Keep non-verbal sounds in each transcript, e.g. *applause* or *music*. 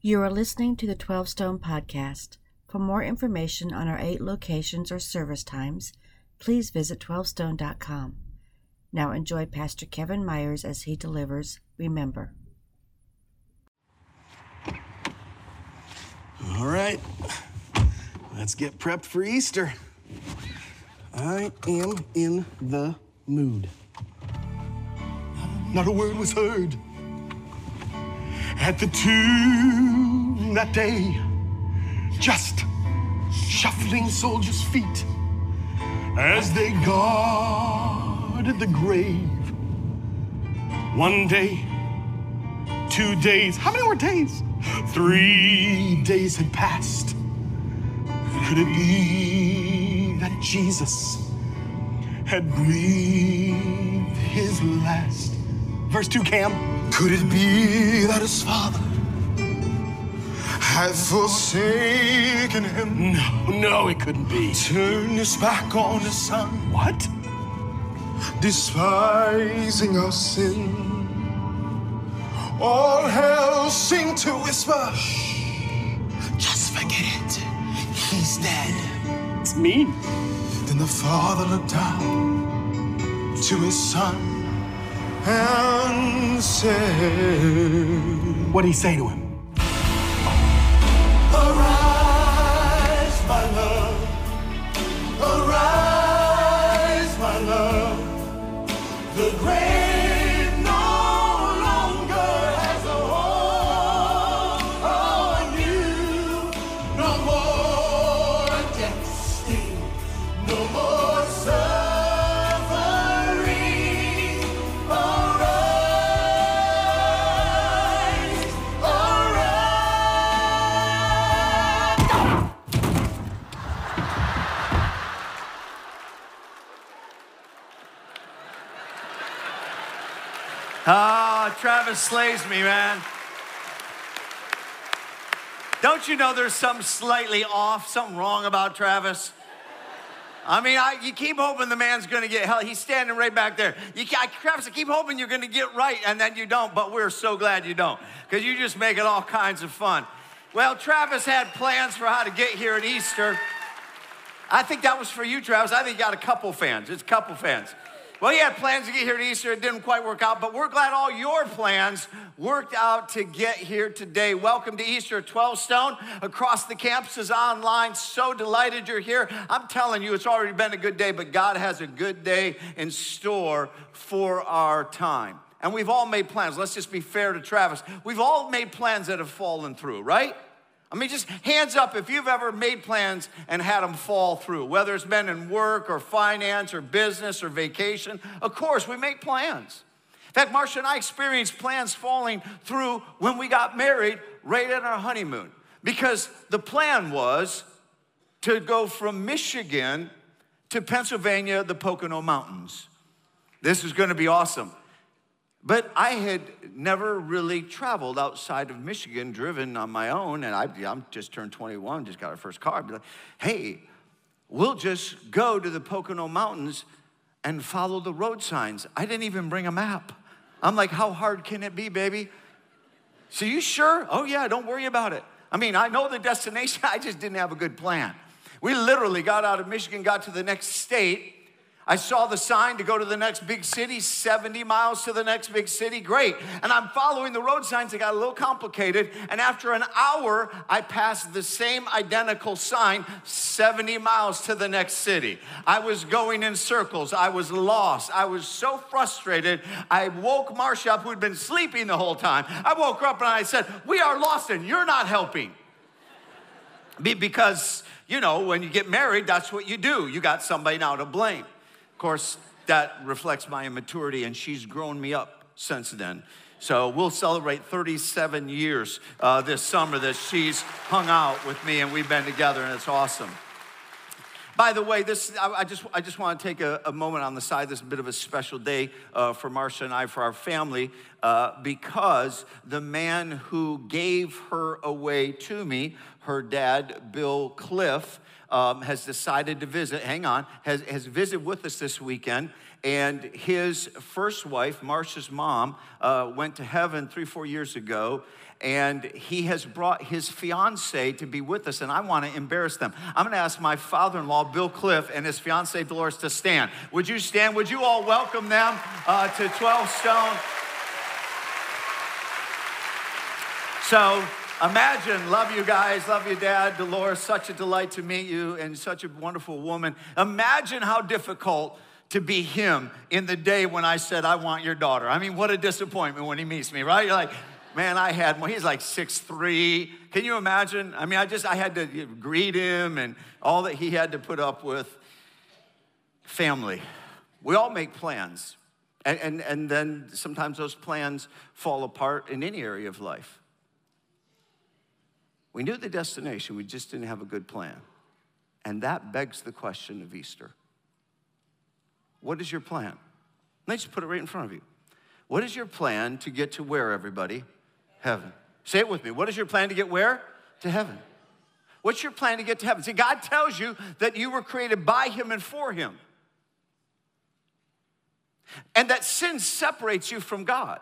You are listening to the 12 Stone Podcast. For more information on our eight locations or service times, please visit 12stone.com. Now enjoy Pastor Kevin Myers as he delivers Remember. All right, let's get prepped for Easter. I am in the mood. Not a word was heard at the tomb that day. Just shuffling soldiers' feet as they guarded the grave. One day, two days, how many more days? Three days had passed. Could it be that Jesus had breathed his last? Verse 2, Cam. Could it be that his father had forsaken him? No, no, it couldn't be. Turned his back on his son. What? Despising our sin. All hell seemed to whisper. Just forget it. He's dead. It's mean. Then the father looked down to his son and said, What'd he say to him? Travis slays me, man. Don't you know there's something slightly off, something wrong about Travis? I mean, I, you keep hoping the man's going to get hell. He's standing right back there. You, I, Travis, I keep hoping you're going to get right, and then you don't. But we're so glad you don't, because you just make it all kinds of fun. Well, Travis had plans for how to get here at Easter. I think that was for you, Travis. I think you got a couple fans. It's a couple fans. Well, he had plans to get here to Easter. It didn't quite work out, but we're glad all your plans worked out to get here today. Welcome to Easter 12 Stone across the campuses online. So delighted you're here. I'm telling you, it's already been a good day, but God has a good day in store for our time. And we've all made plans. Let's just be fair to Travis. We've all made plans that have fallen through, right? I mean, just hands up if you've ever made plans and had them fall through, whether it's been in work or finance or business or vacation. Of course, we make plans. In fact, Marcia and I experienced plans falling through when we got married right at our honeymoon because the plan was to go from Michigan to Pennsylvania, the Pocono Mountains. This is going to be awesome. But I had never really traveled outside of Michigan, driven on my own, and I, I'm just turned 21, just got our first car. I'd be like, hey, we'll just go to the Pocono Mountains and follow the road signs. I didn't even bring a map. I'm like, how hard can it be, baby? So you sure? Oh yeah, don't worry about it. I mean, I know the destination, *laughs* I just didn't have a good plan. We literally got out of Michigan, got to the next state. I saw the sign to go to the next big city, 70 miles to the next big city. Great. And I'm following the road signs. It got a little complicated. And after an hour, I passed the same identical sign, 70 miles to the next city. I was going in circles. I was lost. I was so frustrated. I woke Marcia up, who'd been sleeping the whole time. I woke her up and I said, We are lost and you're not helping. Because, you know, when you get married, that's what you do. You got somebody now to blame. Of course, that reflects my immaturity, and she's grown me up since then. So we'll celebrate 37 years uh, this summer that she's hung out with me, and we've been together, and it's awesome. By the way, this I, I just I just want to take a, a moment on the side. This is a bit of a special day uh, for Marcia and I, for our family, uh, because the man who gave her away to me, her dad, Bill Cliff, um, has decided to visit. Hang on, has has visited with us this weekend, And his first wife, Marcia's mom, uh, went to heaven three, four years ago. And he has brought his fiance to be with us, and I want to embarrass them. I'm going to ask my father in law, Bill Cliff, and his fiance, Dolores, to stand. Would you stand? Would you all welcome them uh, to 12 Stone? So, Imagine, love you guys, love you, Dad, Dolores, such a delight to meet you and such a wonderful woman. Imagine how difficult to be him in the day when I said, I want your daughter. I mean, what a disappointment when he meets me, right? You're like, man, I had one. He's like six three. Can you imagine? I mean, I just, I had to greet him and all that he had to put up with. Family. We all make plans. And, and, and then sometimes those plans fall apart in any area of life. We knew the destination, we just didn't have a good plan. And that begs the question of Easter. What is your plan? Let me just put it right in front of you. What is your plan to get to where, everybody? Heaven. Say it with me. What is your plan to get where? To heaven. What's your plan to get to heaven? See, God tells you that you were created by Him and for Him. And that sin separates you from God.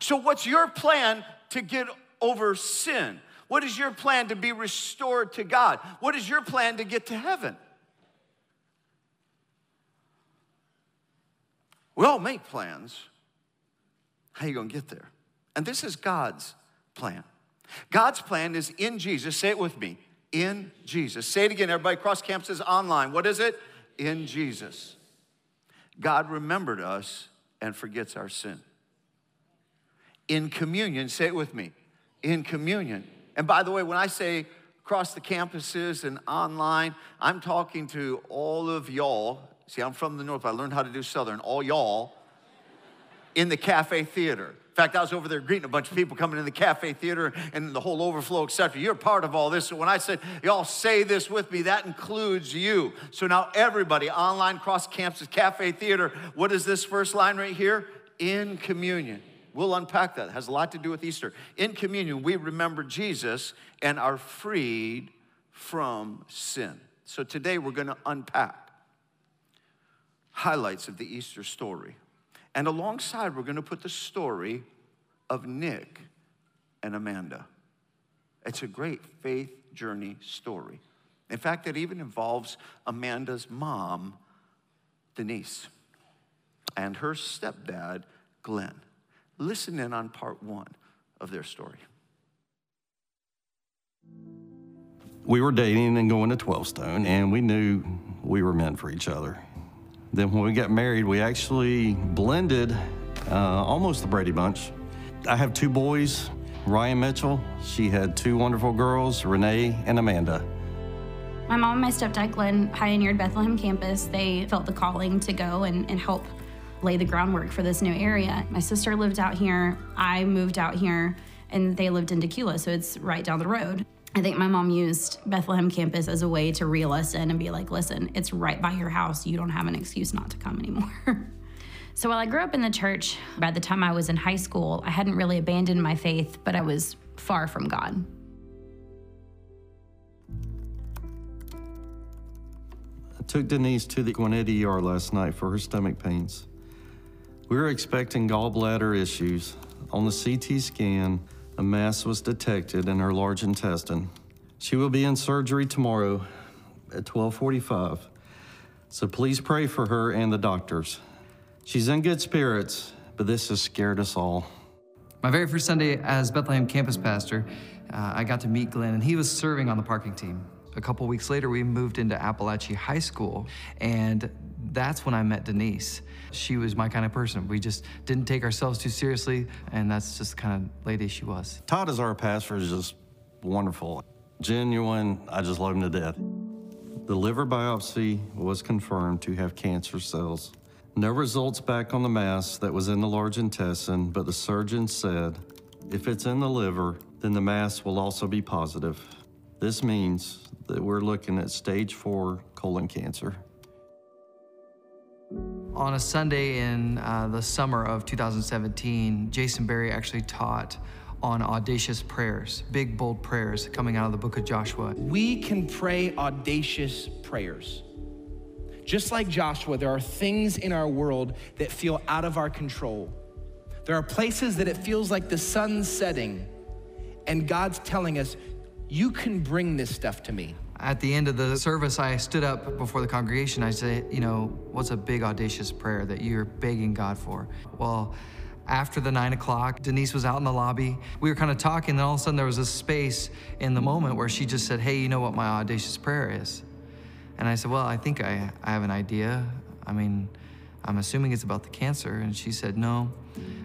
So, what's your plan to get over sin? What is your plan to be restored to God? What is your plan to get to heaven? We all make plans. How are you going to get there? And this is God's plan. God's plan is in Jesus. Say it with me. In Jesus. Say it again, everybody. Cross campuses online. What is it? In Jesus. God remembered us and forgets our sin. In communion, say it with me in communion. And by the way, when I say across the campuses and online, I'm talking to all of y'all. See, I'm from the north, I learned how to do southern, all y'all in the cafe theater. In fact, I was over there greeting a bunch of people coming in the cafe theater and the whole overflow, etc. You're part of all this. So when I said, y'all say this with me, that includes you. So now everybody, online, cross campuses, cafe theater, what is this first line right here? In communion. We'll unpack that. It has a lot to do with Easter. In communion, we remember Jesus and are freed from sin. So today we're going to unpack highlights of the Easter story. And alongside, we're going to put the story of Nick and Amanda. It's a great faith journey story. In fact, it even involves Amanda's mom, Denise, and her stepdad, Glenn. Listen in on part one of their story. We were dating and going to 12 Stone, and we knew we were meant for each other. Then when we got married, we actually blended uh, almost the Brady Bunch. I have two boys, Ryan Mitchell. She had two wonderful girls, Renee and Amanda. My mom and my stepdad, Glenn, pioneered Bethlehem campus. They felt the calling to go and, and help lay the groundwork for this new area. My sister lived out here, I moved out here, and they lived in Dacula, so it's right down the road. I think my mom used Bethlehem campus as a way to reel us in and be like, listen, it's right by your house. You don't have an excuse not to come anymore. *laughs* so while I grew up in the church, by the time I was in high school, I hadn't really abandoned my faith, but I was far from God. I took Denise to the Gwinnett ER last night for her stomach pains. We were expecting gallbladder issues. On the CT scan, a mass was detected in her large intestine. She will be in surgery tomorrow at 12:45. So please pray for her and the doctors. She's in good spirits, but this has scared us all. My very first Sunday as Bethlehem campus pastor, uh, I got to meet Glenn, and he was serving on the parking team. A couple weeks later, we moved into Apalachee High School, and that's when I met Denise. She was my kind of person. We just didn't take ourselves too seriously, and that's just the kind of lady she was. Todd, as our pastor, is just wonderful. Genuine, I just love him to death. The liver biopsy was confirmed to have cancer cells. No results back on the mass that was in the large intestine, but the surgeon said if it's in the liver, then the mass will also be positive. This means that we're looking at stage four colon cancer. On a Sunday in uh, the summer of 2017, Jason Berry actually taught on audacious prayers, big, bold prayers coming out of the book of Joshua. We can pray audacious prayers. Just like Joshua, there are things in our world that feel out of our control. There are places that it feels like the sun's setting, and God's telling us, You can bring this stuff to me. At the end of the service, I stood up before the congregation. I said, You know, what's a big, audacious prayer that you're begging God for? Well, after the nine o'clock, Denise was out in the lobby. We were kind of talking, then all of a sudden there was a space in the moment where she just said, Hey, you know what my audacious prayer is? And I said, Well, I think I, I have an idea. I mean, I'm assuming it's about the cancer. And she said, No,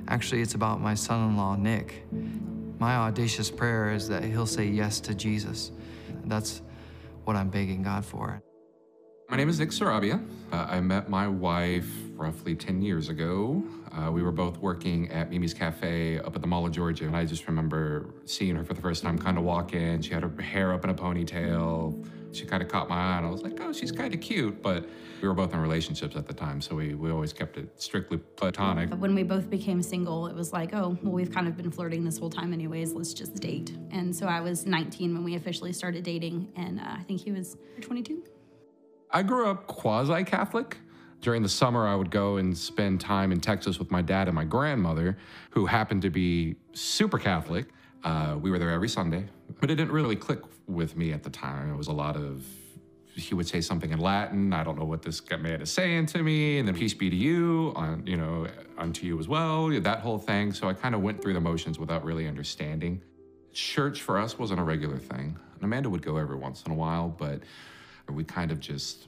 actually, it's about my son in law, Nick. My audacious prayer is that he'll say yes to Jesus. That's what I'm begging God for. My name is Nick Sarabia. Uh, I met my wife roughly 10 years ago. Uh, we were both working at Mimi's Cafe up at the Mall of Georgia, and I just remember seeing her for the first time kind of walk in. She had her hair up in a ponytail. She kind of caught my eye, and I was like, oh, she's kind of cute. But we were both in relationships at the time, so we, we always kept it strictly platonic. When we both became single, it was like, oh, well, we've kind of been flirting this whole time, anyways. Let's just date. And so I was 19 when we officially started dating, and uh, I think he was 22. I grew up quasi Catholic. During the summer, I would go and spend time in Texas with my dad and my grandmother, who happened to be super Catholic. Uh, we were there every Sunday, but it didn't really click with me at the time. It was a lot of, he would say something in Latin. I don't know what this man is saying to me. And then peace be to you, on, you know, unto you as well, that whole thing. So I kind of went through the motions without really understanding. Church for us wasn't a regular thing. And Amanda would go every once in a while, but we kind of just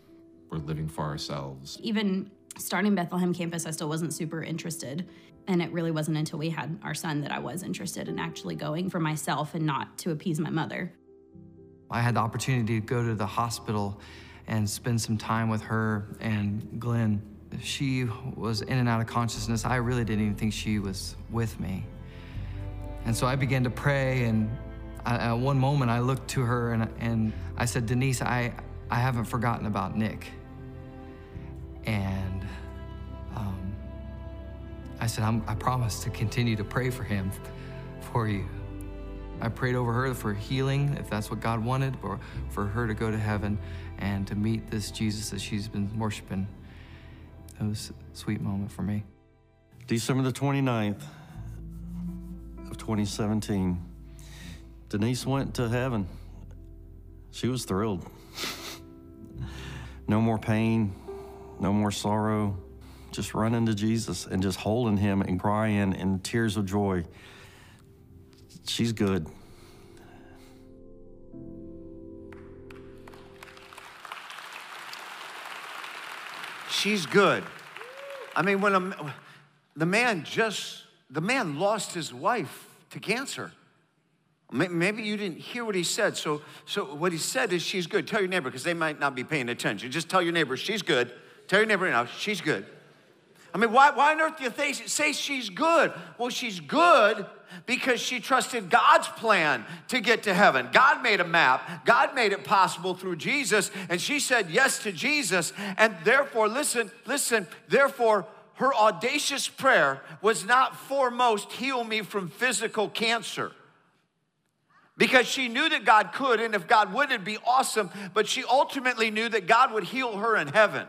were living for ourselves. Even starting Bethlehem campus, I still wasn't super interested. And it really wasn't until we had our son that I was interested in actually going for myself and not to appease my mother. I had the opportunity to go to the hospital and spend some time with her and Glenn. She was in and out of consciousness. I really didn't even think she was with me. And so I began to pray, and at one moment I looked to her and, and I said, Denise, I, I haven't forgotten about Nick. And um, I said, i promise to continue to pray for him, for you. I prayed over her for healing, if that's what God wanted, or for her to go to heaven and to meet this Jesus that she's been worshiping. It was a sweet moment for me. December the 29th of 2017, Denise went to heaven. She was thrilled. no more pain, no more sorrow. Just running to Jesus and just holding him and crying in tears of joy. She's good. She's good. I mean, when a, the man just, the man lost his wife to cancer. Maybe you didn't hear what he said. So, so what he said is, she's good. Tell your neighbor, because they might not be paying attention. Just tell your neighbor, she's good. Tell your neighbor now, she's good. I mean, why, why on earth do you say she's good? Well, she's good because she trusted God's plan to get to heaven. God made a map, God made it possible through Jesus, and she said yes to Jesus. And therefore, listen, listen, therefore, her audacious prayer was not foremost heal me from physical cancer because she knew that God could, and if God would, it'd be awesome. But she ultimately knew that God would heal her in heaven.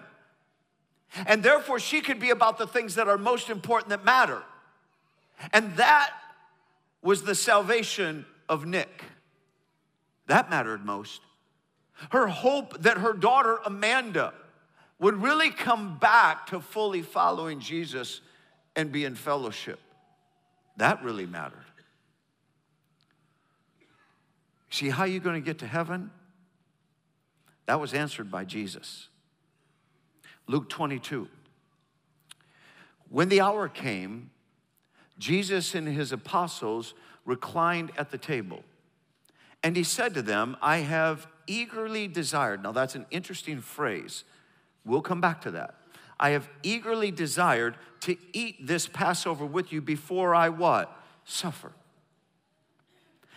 And therefore, she could be about the things that are most important that matter. And that was the salvation of Nick. That mattered most. Her hope that her daughter Amanda would really come back to fully following Jesus and be in fellowship. That really mattered. See, how are you going to get to heaven? That was answered by Jesus. Luke 22. When the hour came, Jesus and his apostles reclined at the table. And he said to them, I have eagerly desired. Now, that's an interesting phrase. We'll come back to that. I have eagerly desired to eat this Passover with you before I what? Suffer.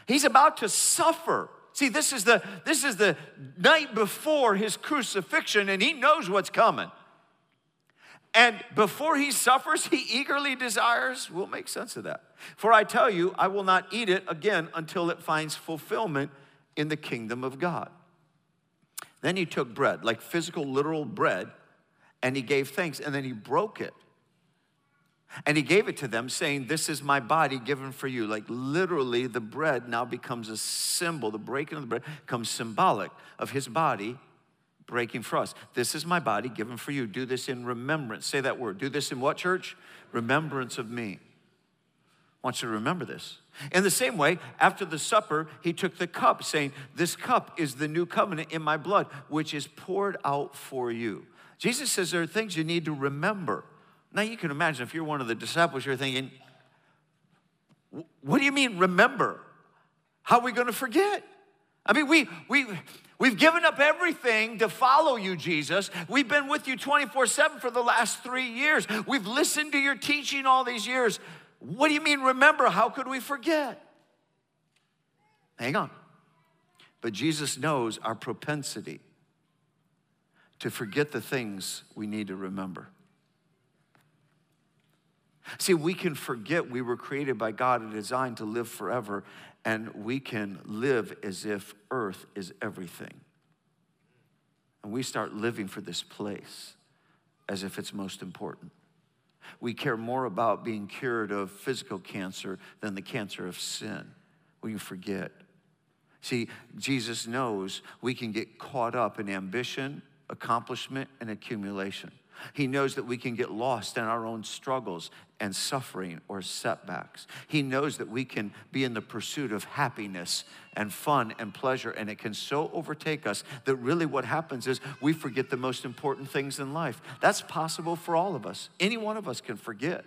He's about to suffer. See, this is the this is the night before his crucifixion and he knows what's coming. And before he suffers, he eagerly desires. We'll make sense of that. For I tell you, I will not eat it again until it finds fulfillment in the kingdom of God. Then he took bread, like physical, literal bread, and he gave thanks and then he broke it. And he gave it to them, saying, This is my body given for you. Like literally, the bread now becomes a symbol. The breaking of the bread becomes symbolic of his body breaking for us. This is my body given for you. Do this in remembrance. Say that word. Do this in what, church? Remembrance of me. I want you to remember this. In the same way, after the supper, he took the cup, saying, This cup is the new covenant in my blood, which is poured out for you. Jesus says there are things you need to remember. Now, you can imagine if you're one of the disciples, you're thinking, What do you mean, remember? How are we going to forget? I mean, we, we, we've given up everything to follow you, Jesus. We've been with you 24 7 for the last three years. We've listened to your teaching all these years. What do you mean, remember? How could we forget? Hang on. But Jesus knows our propensity to forget the things we need to remember. See, we can forget we were created by God and designed to live forever, and we can live as if earth is everything. And we start living for this place as if it's most important. We care more about being cured of physical cancer than the cancer of sin. We forget. See, Jesus knows we can get caught up in ambition, accomplishment, and accumulation. He knows that we can get lost in our own struggles and suffering or setbacks. He knows that we can be in the pursuit of happiness and fun and pleasure, and it can so overtake us that really what happens is we forget the most important things in life. That's possible for all of us. Any one of us can forget.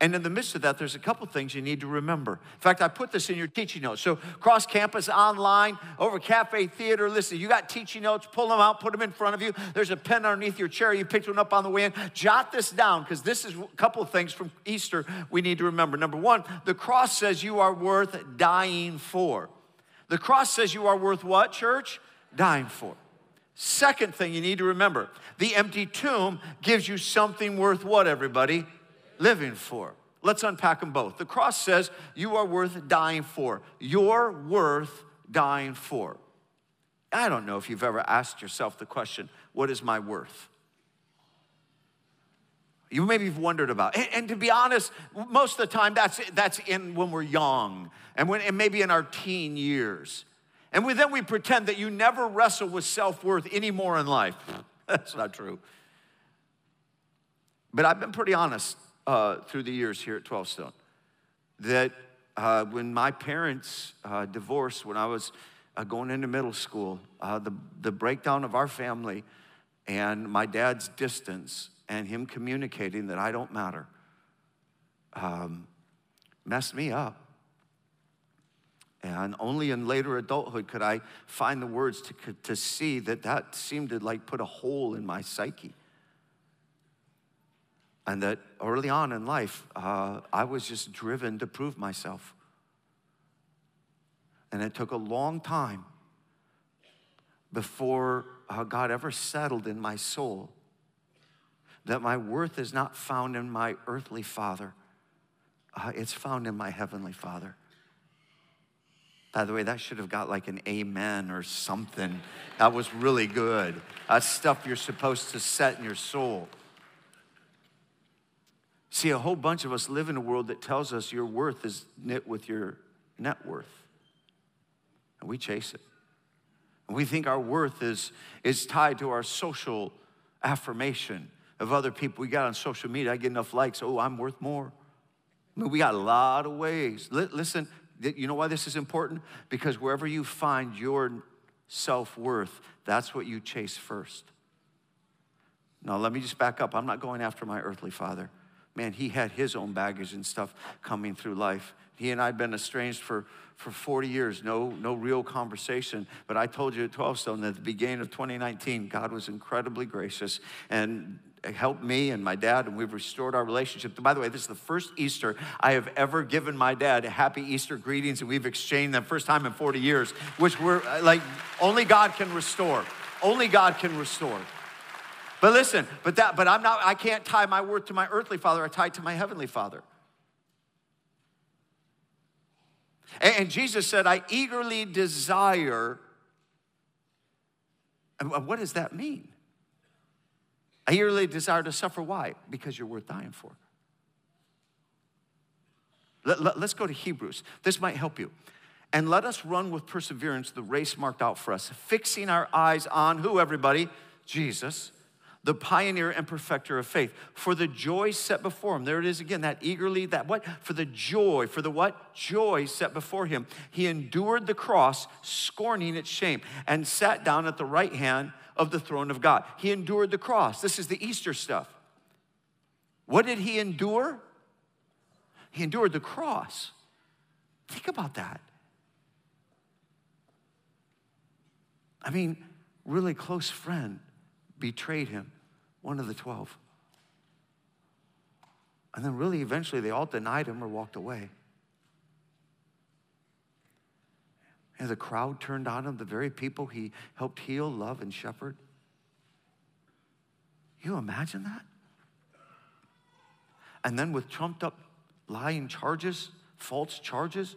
And in the midst of that, there's a couple things you need to remember. In fact, I put this in your teaching notes. So, cross campus, online, over Cafe Theater, listen, you got teaching notes, pull them out, put them in front of you. There's a pen underneath your chair. You picked one up on the way in. Jot this down because this is a couple of things from Easter we need to remember. Number one, the cross says you are worth dying for. The cross says you are worth what, church? Dying for. Second thing you need to remember the empty tomb gives you something worth what, everybody? Living for. Let's unpack them both. The cross says you are worth dying for. You're worth dying for. I don't know if you've ever asked yourself the question, what is my worth? You maybe have wondered about. And, and, to be honest, most of the time that's that's in when we're young and when and maybe in our teen years. And we, then we pretend that you never wrestle with self-worth anymore in life. *laughs* that's not true. But I've been pretty honest uh, through the years here at 12 Stone that uh, when my parents uh, divorced, when I was uh, going into middle school, uh, the, the breakdown of our family and my dad's distance and him communicating that I don't matter um, messed me up. And only in later adulthood could I find the words to, to see that that seemed to like put a hole in my psyche. And that early on in life, uh, I was just driven to prove myself. And it took a long time before uh, God ever settled in my soul that my worth is not found in my earthly father, uh, it's found in my heavenly father. By the way, that should have got like an amen or something. That was really good. That's stuff you're supposed to set in your soul. See, a whole bunch of us live in a world that tells us your worth is knit with your net worth. And we chase it. And we think our worth is, is tied to our social affirmation of other people we got on social media. I get enough likes, oh, I'm worth more. I mean, we got a lot of ways. Listen, you know why this is important? Because wherever you find your self worth, that's what you chase first. Now, let me just back up. I'm not going after my earthly father man, he had his own baggage and stuff coming through life. He and I had been estranged for, for 40 years, no, no real conversation. But I told you at 12 Stone that at the beginning of 2019, God was incredibly gracious and helped me and my dad, and we've restored our relationship. By the way, this is the first Easter I have ever given my dad happy Easter greetings, and we've exchanged them first time in 40 years, which we're like, only God can restore. Only God can restore. But listen, but that, but I'm not, I can't tie my worth to my earthly father, I tie it to my heavenly father. And, and Jesus said, I eagerly desire. And uh, what does that mean? I eagerly desire to suffer. Why? Because you're worth dying for. Let, let, let's go to Hebrews. This might help you. And let us run with perseverance the race marked out for us, fixing our eyes on who, everybody? Jesus, the pioneer and perfecter of faith. For the joy set before him. There it is again, that eagerly, that what? For the joy, for the what? Joy set before him. He endured the cross, scorning its shame, and sat down at the right hand of the throne of God. He endured the cross. This is the Easter stuff. What did he endure? He endured the cross. Think about that. I mean, really close friend betrayed him, one of the 12. And then, really, eventually, they all denied him or walked away. And the crowd turned on him, the very people he helped heal, love, and shepherd. You imagine that? And then, with trumped up lying charges, false charges,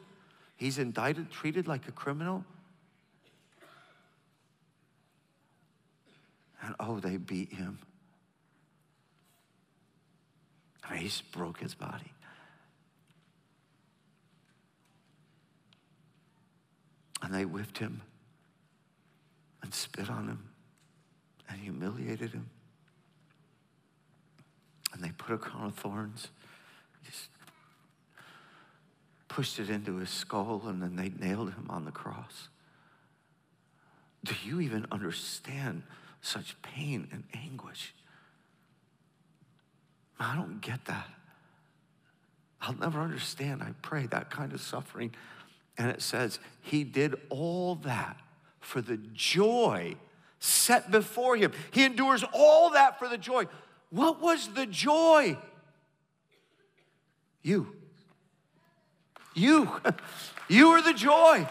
he's indicted, treated like a criminal. And oh, they beat him. I mean, he broke his body. And they whipped him and spit on him and humiliated him. And they put a crown of thorns, just pushed it into his skull, and then they nailed him on the cross. Do you even understand such pain and anguish? I don't get that. I'll never understand, I pray, that kind of suffering. And it says, He did all that for the joy set before Him. He endures all that for the joy. What was the joy? You. You. *laughs* You are the joy.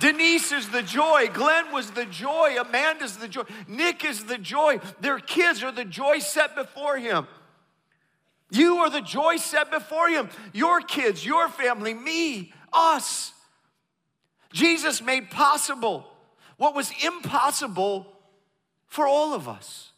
Denise is the joy. Glenn was the joy. Amanda's the joy. Nick is the joy. Their kids are the joy set before him. You are the joy set before him. Your kids, your family, me, us. Jesus made possible what was impossible for all of us.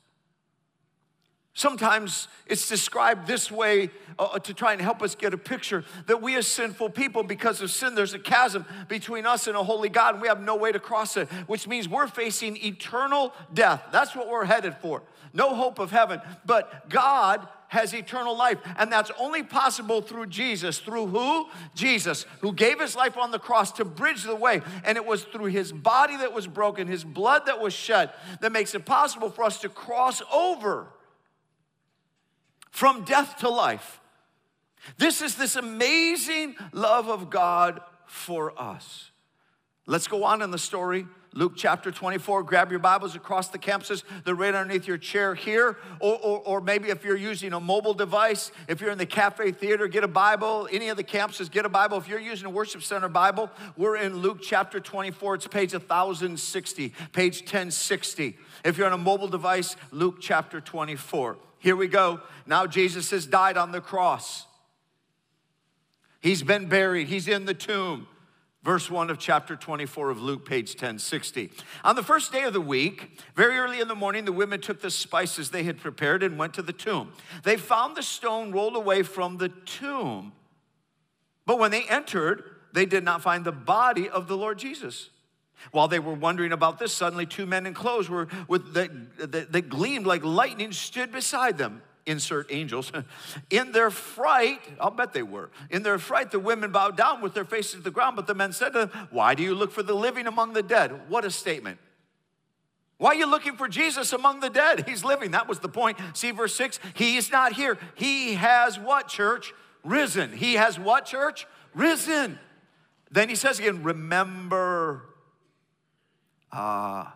Sometimes it's described this way uh, uh, to try and help us get a picture that we as sinful people, because of sin, there's a chasm between us and a holy God, and we have no way to cross it, which means we're facing eternal death. That's what we're headed for. No hope of heaven. But God has eternal life, and that's only possible through Jesus. Through who? Jesus, who gave his life on the cross to bridge the way. And it was through his body that was broken, his blood that was shed, that makes it possible for us to cross over from death to life. This is this amazing love of God for us. Let's go on in the story. Luke chapter 24. Grab your Bibles across the campuses. They're right underneath your chair here. Or, or, or, maybe if you're using a mobile device, if you're in the cafe theater, get a Bible. Any of the campuses, get a Bible. If you're using a worship center Bible, we're in Luke chapter 24. It's page 1060, page 1060. If you're on a mobile device, Luke chapter 24. Here we go. Now Jesus has died on the cross. He's been buried, he's in the tomb. Verse 1 of chapter 24 of Luke, page 1060. On the first day of the week, very early in the morning, the women took the spices they had prepared and went to the tomb. They found the stone rolled away from the tomb. But when they entered, they did not find the body of the Lord Jesus. While they were wondering about this, suddenly two men in clothes were with that, that, that gleamed like lightning stood beside them. Insert angels. *laughs* In their fright, I'll bet they were. In their fright, the women bowed down with their faces to the ground, but the men said to them, Why do you look for the living among the dead? What a statement. Why are you looking for Jesus among the dead? He's living. That was the point. See verse 6. He is not here. He has what, church? Risen. He has what, church? Risen. Then he says again, Remember Ah,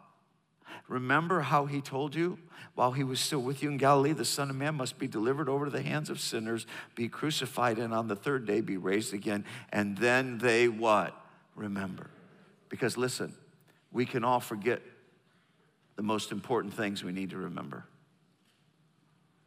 remember how he told you while he was still with you in Galilee, the Son of Man must be delivered over to the hands of sinners, be crucified, and on the third day be raised again. And then they what? Remember. Because listen, we can all forget the most important things we need to remember.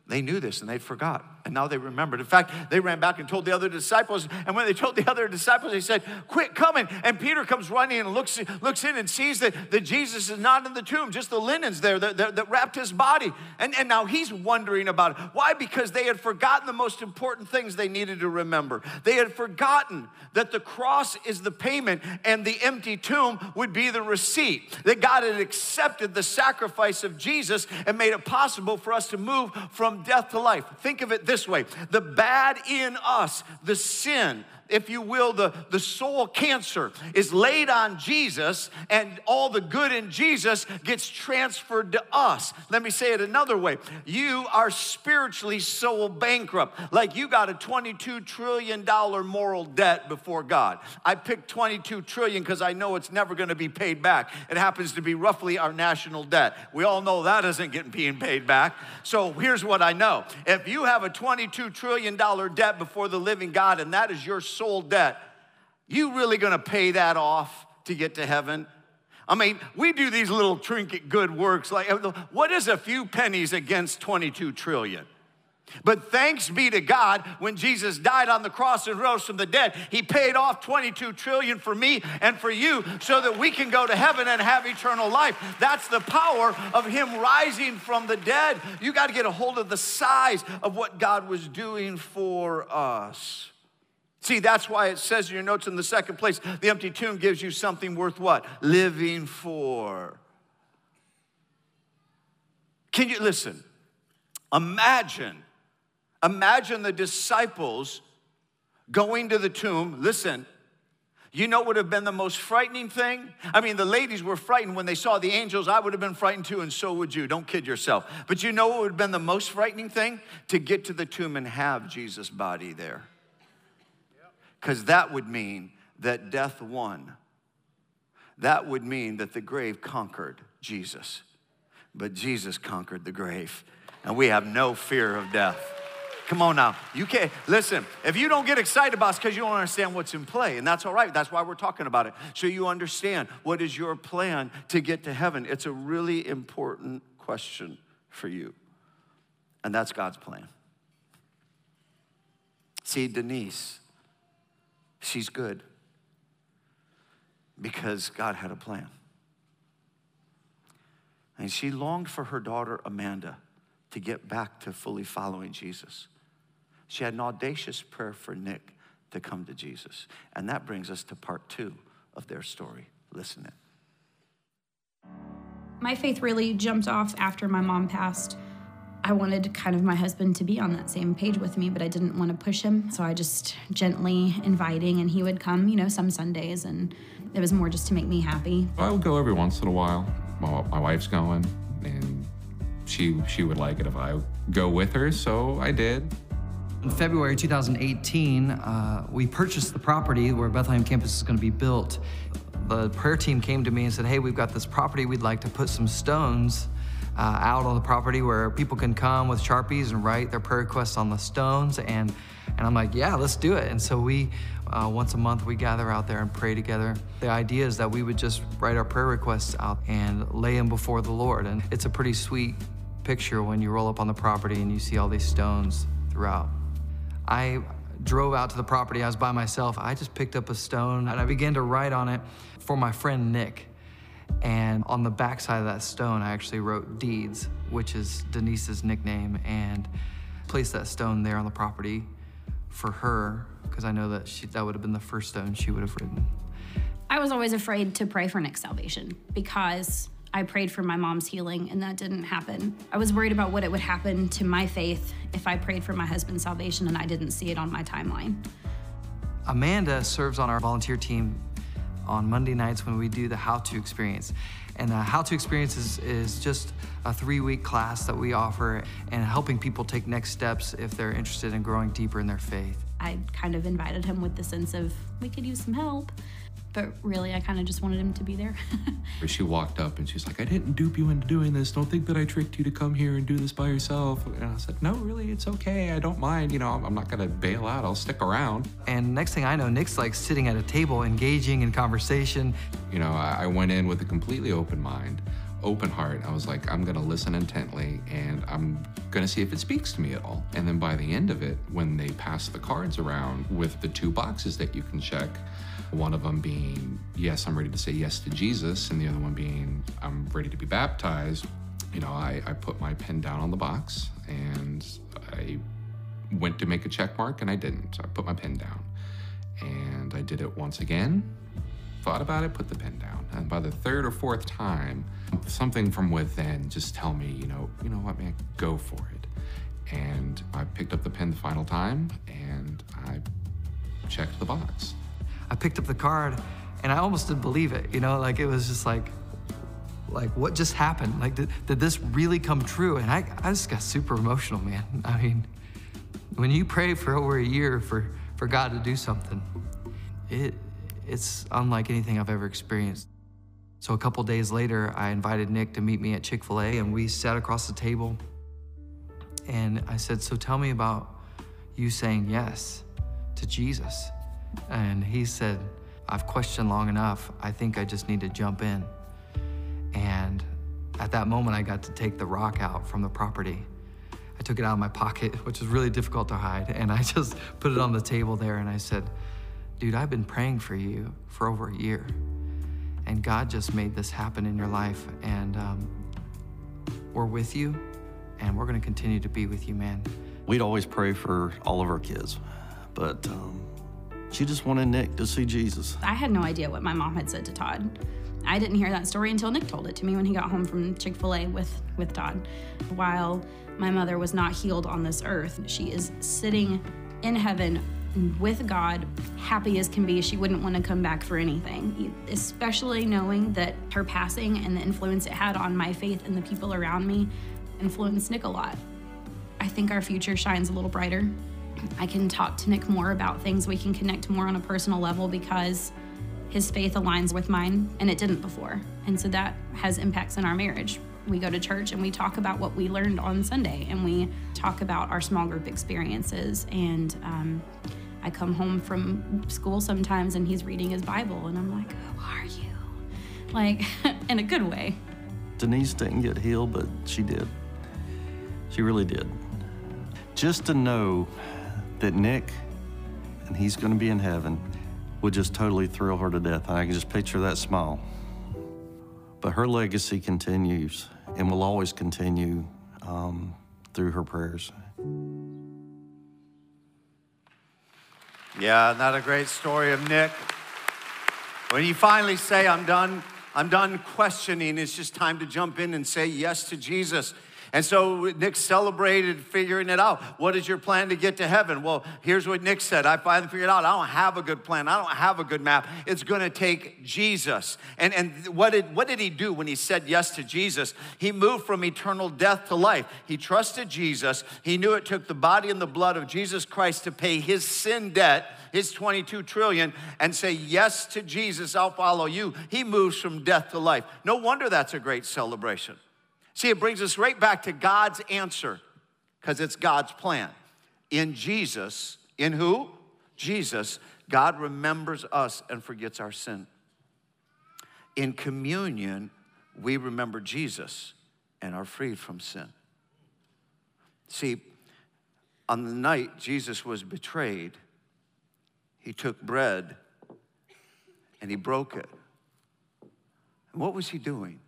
They knew this and they forgot. And now they remembered. In fact, they ran back and told the other disciples. And when they told the other disciples, they said, Quit coming. And Peter comes running and looks, looks in and sees that, that Jesus is not in the tomb, just the linens there that, that, that wrapped his body. And, and now he's wondering about it. Why? Because they had forgotten the most important things they needed to remember. They had forgotten that the cross is the payment and the empty tomb would be the receipt. That God had accepted the sacrifice of Jesus and made it possible for us to move from death to life. Think of it this way the bad in us, the sin, if you will, the, the soul cancer is laid on Jesus, and all the good in Jesus gets transferred to us. Let me say it another way you are spiritually soul bankrupt, like you got a $22 trillion moral debt before God. I picked 22 trillion because I know it's never going to be paid back. It happens to be roughly our national debt. We all know that isn't getting being paid back. So here's what I know if you have a $22 trillion debt before the living God, and that is your soul debt, you really gonna pay that off to get to heaven? I mean, we do these little trinket good works. Like, uh, what is a few pennies against 22 trillion? But thanks be to God, when Jesus died on the cross and rose from the dead, he paid off 22 trillion for me and for you so that we can go to heaven and have eternal life. That's the power of him rising from the dead. You got to get a hold of the size of what God was doing for us. See, that's why it says in your notes in the second place the empty tomb gives you something worth what? Living for. Can you listen? Imagine, imagine the disciples going to the tomb. Listen, you know what would have been the most frightening thing? I mean, the ladies were frightened when they saw the angels. I would have been frightened too, and so would you. Don't kid yourself. But you know what would have been the most frightening thing? To get to the tomb and have Jesus' body there because that would mean that death won. That would mean that the grave conquered Jesus. But Jesus conquered the grave, and we have no fear of death. Come on now. You can't, listen, if you don't get excited about it, because you don't understand what's in play, and that's all right. That's why we're talking about it. So you understand what is your plan to get to heaven. It's a really important question for you, and that's God's plan. See, Denise, she's good because God had a plan. And she longed for her daughter Amanda to get back to fully following Jesus. She had an audacious prayer for Nick to come to Jesus. And that brings us to part two of their story. Listen in. My faith really jumped off after my mom passed. I wanted kind of my husband to be on that same page with me, but I didn't want to push him. So I just gently inviting, and he would come, you know, some Sundays, and it was more just to make me happy. I would go every once in a while. My, my wife's going, and she she would like it if I go with her, so I did. In February 2018, uh, we purchased the property where Bethlehem campus is going to be built. The prayer team came to me and said, "Hey, we've got this property. We'd like to put some stones." Uh, out on the property where people can come with Sharpies and write their prayer requests on the stones. And, and I'm like, yeah, let's do it. And so we, uh, once a month, we gather out there and pray together. The idea is that we would just write our prayer requests out and lay them before the Lord. And it's a pretty sweet picture when you roll up on the property and you see all these stones throughout. I drove out to the property. I was by myself. I just picked up a stone and I began to write on it for my friend Nick. And on the backside of that stone, I actually wrote Deeds, which is Denise's nickname, and placed that stone there on the property for her because I know that she, that would have been the first stone she would have written. I was always afraid to pray for Nick's salvation because I prayed for my mom's healing and that didn't happen. I was worried about what it would happen to my faith if I prayed for my husband's salvation and I didn't see it on my timeline. Amanda serves on our volunteer team on Monday nights when we do the How To Experience. And the How To Experience is, is just a three week class that we offer and helping people take next steps if they're interested in growing deeper in their faith. I kind of invited him with the sense of we could use some help but really I kind of just wanted him to be there. *laughs* she walked up and she's like, I didn't dupe you into doing this. Don't think that I tricked you to come here and do this by yourself. And I said, No, really, it's okay. I don't mind. You know, I'm not going to bail out. I'll stick around. And next thing I know, Nick's like sitting at a table, engaging in conversation. You know, I went in with a completely open mind, open heart. I was like, I'm going to listen intently and I'm going to see if it speaks to me at all. And then by the end of it, when they pass the cards around with the two boxes that you can check, one of them being, yes, I'm ready to say yes to Jesus, and the other one being, I'm ready to be baptized, you know, I, I put my pen down on the box and I went to make a check mark and I didn't. I put my pen down. And I did it once again, thought about it, put the pen down. And by the third or fourth time, something from within just tell me, you know, you know what, man, go for it. And I picked up the pen the final time and I checked the box. I picked up the card and I almost didn't believe it, you know, like it was just like, like what just happened? Like, did, did this really come true? And I, I just got super emotional, man. *laughs* I mean, when you pray for over a year for, for God to do something, it, it's unlike anything I've ever experienced. So a couple days later, I invited Nick to meet me at Chick fil A, and we sat across the table. And I said, So tell me about you saying yes to Jesus. And he said, I've questioned long enough. I think I just need to jump in. And at that moment, I got to take the rock out from the property. I took it out of my pocket, *laughs* which was really difficult to hide, and I just *laughs* put it on the table there and I said, Dude, I've been praying for you for over a year, and God just made this happen in your life, and um, we're with you, and we're gonna continue to be with you, man. We'd always pray for all of our kids, but um, she just wanted Nick to see Jesus. I had no idea what my mom had said to Todd. I didn't hear that story until Nick told it to me when he got home from Chick fil A with, with Todd. While my mother was not healed on this earth, she is sitting in heaven with God, happy as can be. She wouldn't want to come back for anything, especially knowing that her passing and the influence it had on my faith and the people around me influenced Nick a lot. I think our future shines a little brighter. I can talk to Nick more about things. We can connect more on a personal level because his faith aligns with mine, and it didn't before. And so that has impacts in our marriage. We go to church and we talk about what we learned on Sunday, and we talk about our small group experiences. And um, I come home from school sometimes, and he's reading his Bible, and I'm like, "Who are you?" Like *laughs* in a good way. Denise didn't get healed, but she did. She really did. Just to know that Nick and he's going to be in heaven would just totally thrill her to death. I can just picture that smile. But her legacy continues and will always continue um, through her prayers. Yeah, not a great story of Nick. When you finally say, I'm done, I'm done questioning, it's just time to jump in and say yes to Jesus. And so Nick celebrated figuring it out. What is your plan to get to heaven? Well, here's what Nick said. I finally figured out I don't have a good plan. I don't have a good map. It's going to take Jesus. And, and what, did, what did he do when he said yes to Jesus? He moved from eternal death to life. He trusted Jesus. He knew it took the body and the blood of Jesus Christ to pay his sin debt his 22 trillion and say yes to Jesus, I'll follow you. He moves from death to life. No wonder that's a great celebration. See, it brings us right back to God's answer because it's God's plan. In Jesus, in who? Jesus, God remembers us and forgets our sin. In communion, we remember Jesus and are freed from sin. See, on the night Jesus was betrayed, he took bread and he broke it. And what was he doing?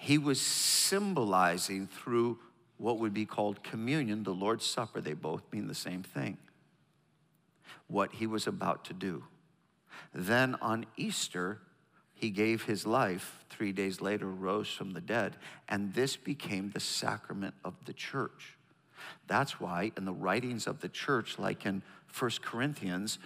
He was symbolizing through what would be called communion, the Lord's Supper. They both mean the same thing. What he was about to do. Then on Easter, he gave his life. Three days later, rose from the dead. And this became the sacrament of the church. That's why in the writings of the church, like in First Corinthians,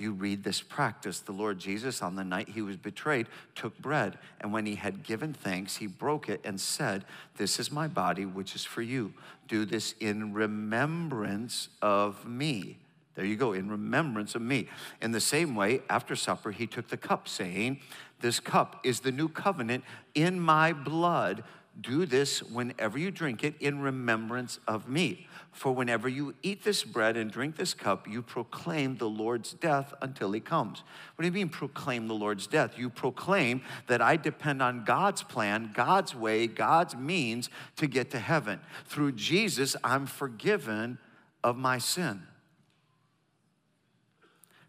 you read this practice. The Lord Jesus, on the night he was betrayed, took bread, and when he had given thanks, he broke it and said, This is my body, which is for you. Do this in remembrance of me. There you go, in remembrance of me. In the same way, after supper, he took the cup, saying, This cup is the new covenant in my blood. Do this whenever you drink it in remembrance of me. For whenever you eat this bread and drink this cup, you proclaim the Lord's death until he comes. What do you mean, proclaim the Lord's death? You proclaim that I depend on God's plan, God's way, God's means to get to heaven. Through Jesus, I'm forgiven of my sin.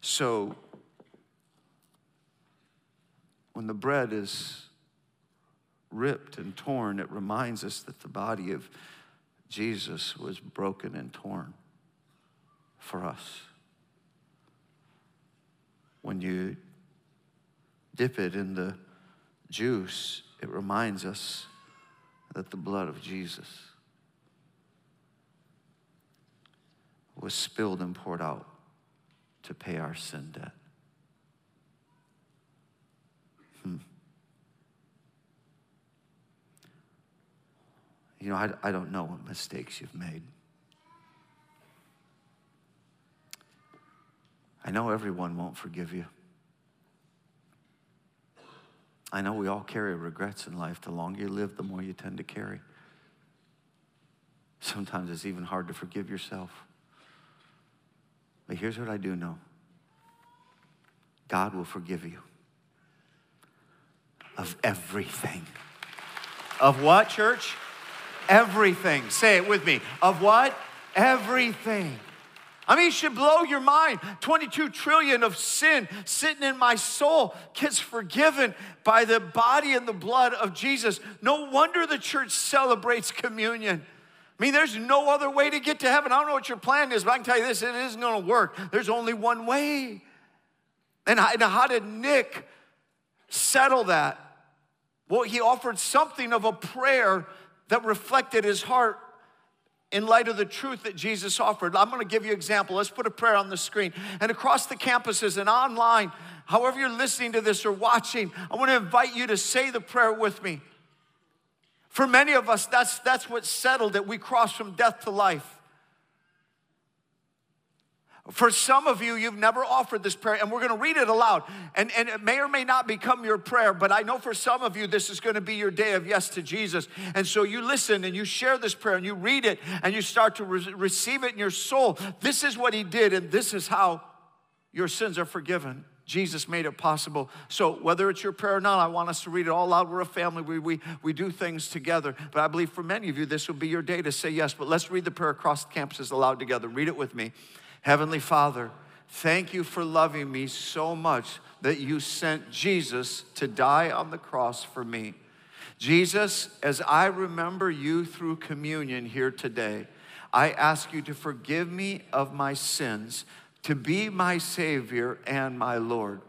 So, when the bread is ripped and torn, it reminds us that the body of Jesus was broken and torn for us. When you dip it in the juice, it reminds us that the blood of Jesus was spilled and poured out to pay our sin debt. You know, I, I don't know what mistakes you've made. I know everyone won't forgive you. I know we all carry regrets in life. The longer you live, the more you tend to carry. Sometimes it's even hard to forgive yourself. But here's what I do know God will forgive you of everything. Of what, church? Everything. Say it with me. Of what? Everything. I mean, it should blow your mind. 22 trillion of sin sitting in my soul gets forgiven by the body and the blood of Jesus. No wonder the church celebrates communion. I mean, there's no other way to get to heaven. I don't know what your plan is, but I can tell you this it isn't going to work. There's only one way. And how did Nick settle that? Well, he offered something of a prayer that reflected his heart in light of the truth that Jesus offered. I'm to give you an example. Let's put a prayer on the screen. And across the campuses and online, however you're listening to this or watching, I want to invite you to say the prayer with me. For many of us, that's, that's what settled it. We cross from death to life. For some of you, you've never offered this prayer, and we're going to read it aloud. And, and it may or may not become your prayer, but I know for some of you, this is going to be your day of yes to Jesus. And so you listen and you share this prayer and you read it and you start to re- receive it in your soul. This is what he did, and this is how your sins are forgiven. Jesus made it possible. So, whether it's your prayer or not, I want us to read it all out. We're a family, we, we, we do things together. But I believe for many of you, this will be your day to say yes. But let's read the prayer across campuses aloud together. Read it with me. Heavenly Father, thank you for loving me so much that you sent Jesus to die on the cross for me. Jesus, as I remember you through communion here today, I ask you to forgive me of my sins, to be my Savior and my Lord.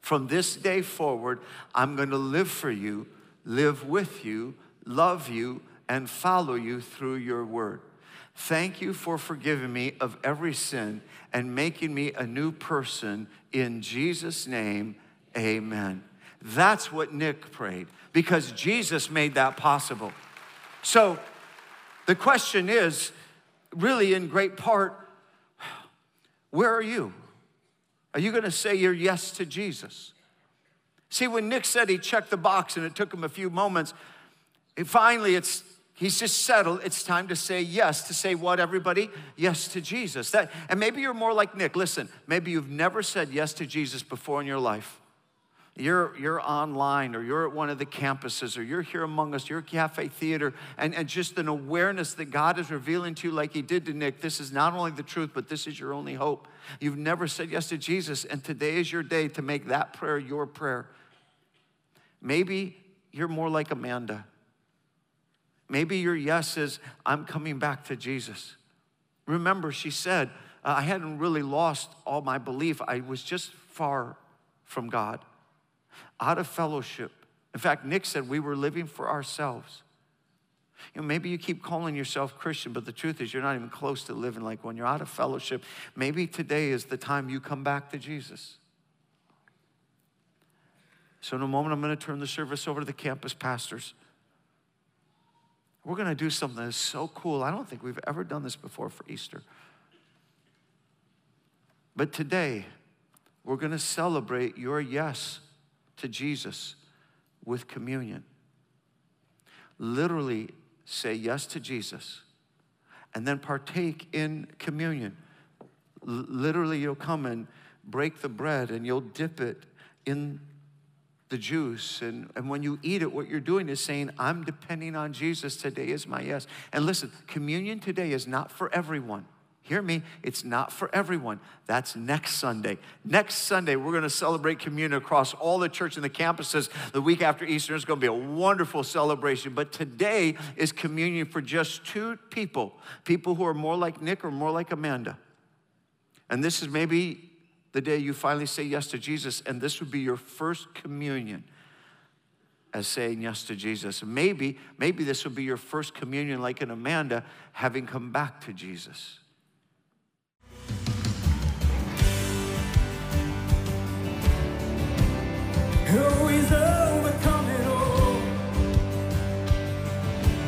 From this day forward, I'm going to live for you, live with you, love you, and follow you through your word. Thank you for forgiving me of every sin and making me a new person. In Jesus' name, amen. That's what Nick prayed because Jesus made that possible. So the question is really, in great part, where are you? Are you going to say your yes to Jesus? See, when Nick said he checked the box and it took him a few moments, finally it's He's just settled. It's time to say yes. To say what, everybody? Yes to Jesus. That, and maybe you're more like Nick. Listen, maybe you've never said yes to Jesus before in your life. You're, you're online or you're at one of the campuses or you're here among us, you're Cafe Theater, and, and just an awareness that God is revealing to you, like He did to Nick. This is not only the truth, but this is your only hope. You've never said yes to Jesus, and today is your day to make that prayer your prayer. Maybe you're more like Amanda. Maybe your yes is, I'm coming back to Jesus. Remember, she said, uh, I hadn't really lost all my belief. I was just far from God, out of fellowship. In fact, Nick said we were living for ourselves. You know, maybe you keep calling yourself Christian, but the truth is you're not even close to living like one. You're out of fellowship. Maybe today is the time you come back to Jesus. So, in a moment, I'm going to turn the service over to the campus pastors. We're going to do something that's so cool. I don't think we've ever done this before for Easter. But today, we're going to celebrate your yes to Jesus with communion. Literally say yes to Jesus and then partake in communion. L- literally, you'll come and break the bread and you'll dip it in the juice. And, and when you eat it, what you're doing is saying, I'm depending on Jesus. Today is my yes. And listen, communion today is not for everyone. Hear me, it's not for everyone. That's next Sunday. Next Sunday, we're going to celebrate communion across all the church and the campuses. The week after Easter is going to be a wonderful celebration. But today is communion for just two people people who are more like Nick or more like Amanda. And this is maybe the day you finally say yes to Jesus, and this would be your first communion as saying yes to Jesus. Maybe, maybe this would be your first communion, like an Amanda, having come back to Jesus. All?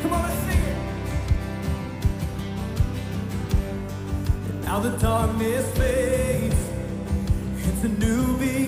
Come on, let's sing it. Now the darkness fades the newbie.